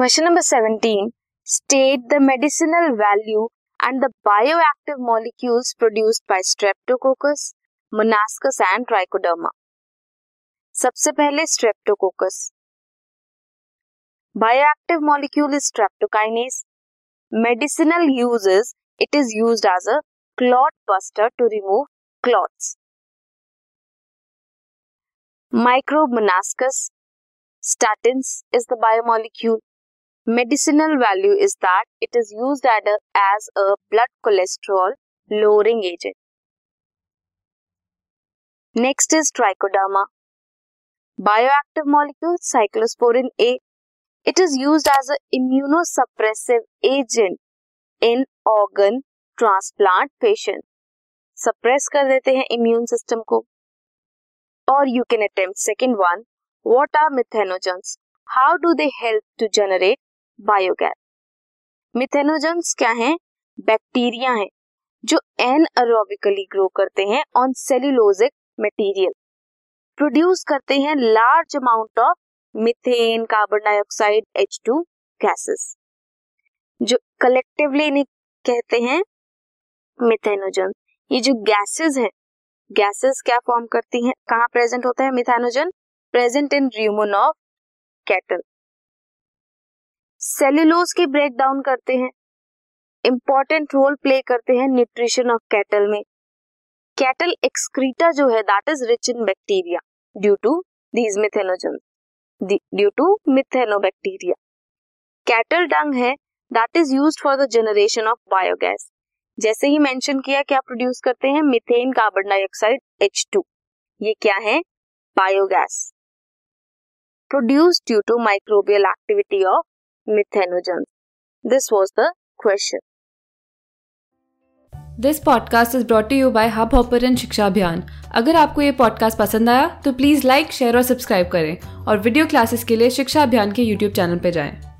Question number 17. State the medicinal value and the bioactive molecules produced by Streptococcus, Monascus and Trichoderma. सबसे पहले Streptococcus. Bioactive molecule is streptokinase. Medicinal uses, it is used as a clot buster to remove clots. Microbe Monascus. Statins is the biomolecule. Medicinal value is that it is used as a blood cholesterol lowering agent. Next is Trichoderma. Bioactive molecule cyclosporin A. It is used as an immunosuppressive agent in organ transplant patient. Suppress कर देते हैं immune system को. Or you can attempt second one. What are methanogens? How do they help to generate biogas. Methanogens क्या है? Bacteria है, जो N aerobically grow करते हैं ऑन सेल्यूलोजिक मटेरियल प्रोड्यूस करते हैं large amount of methane carbon dioxide H two gases जो collectively इन्हें कहते हैं मिथेनोजन। ये जो गैसेस हैं गैसेस क्या फॉर्म करती हैं? कहाँ प्रेजेंट होता है methanogen? Present in rumen of cattle cellulose की ब्रेक डाउन करते हैं। इंपॉर्टेंट रोल प्ले करते हैं न्यूट्रिशन ऑफ़ कैटल में। कैटल एक्सक्रीटा जो है that is rich in bacteria due to these methanogen due to methanobacteria cattle dung है that is use for the generation of biogas जैसे ही मेंशन किया, क्या प्रोड्यूस करते हैं? Methane carbon dioxide H two ये क्या है? Biogas produce due to microbial activity of methanogen this was the question this podcast is brought you by Hubhopper Shiksha Abhiyan अगर आपको ये पॉडकास्ट पसंद आया तो प्लीज़ लाइक शेयर और सब्सक्राइब करें। और वीडियो क्लासेस के लिए शिक्षा अभियान के यूट्यूब चैनल पर जाएँ।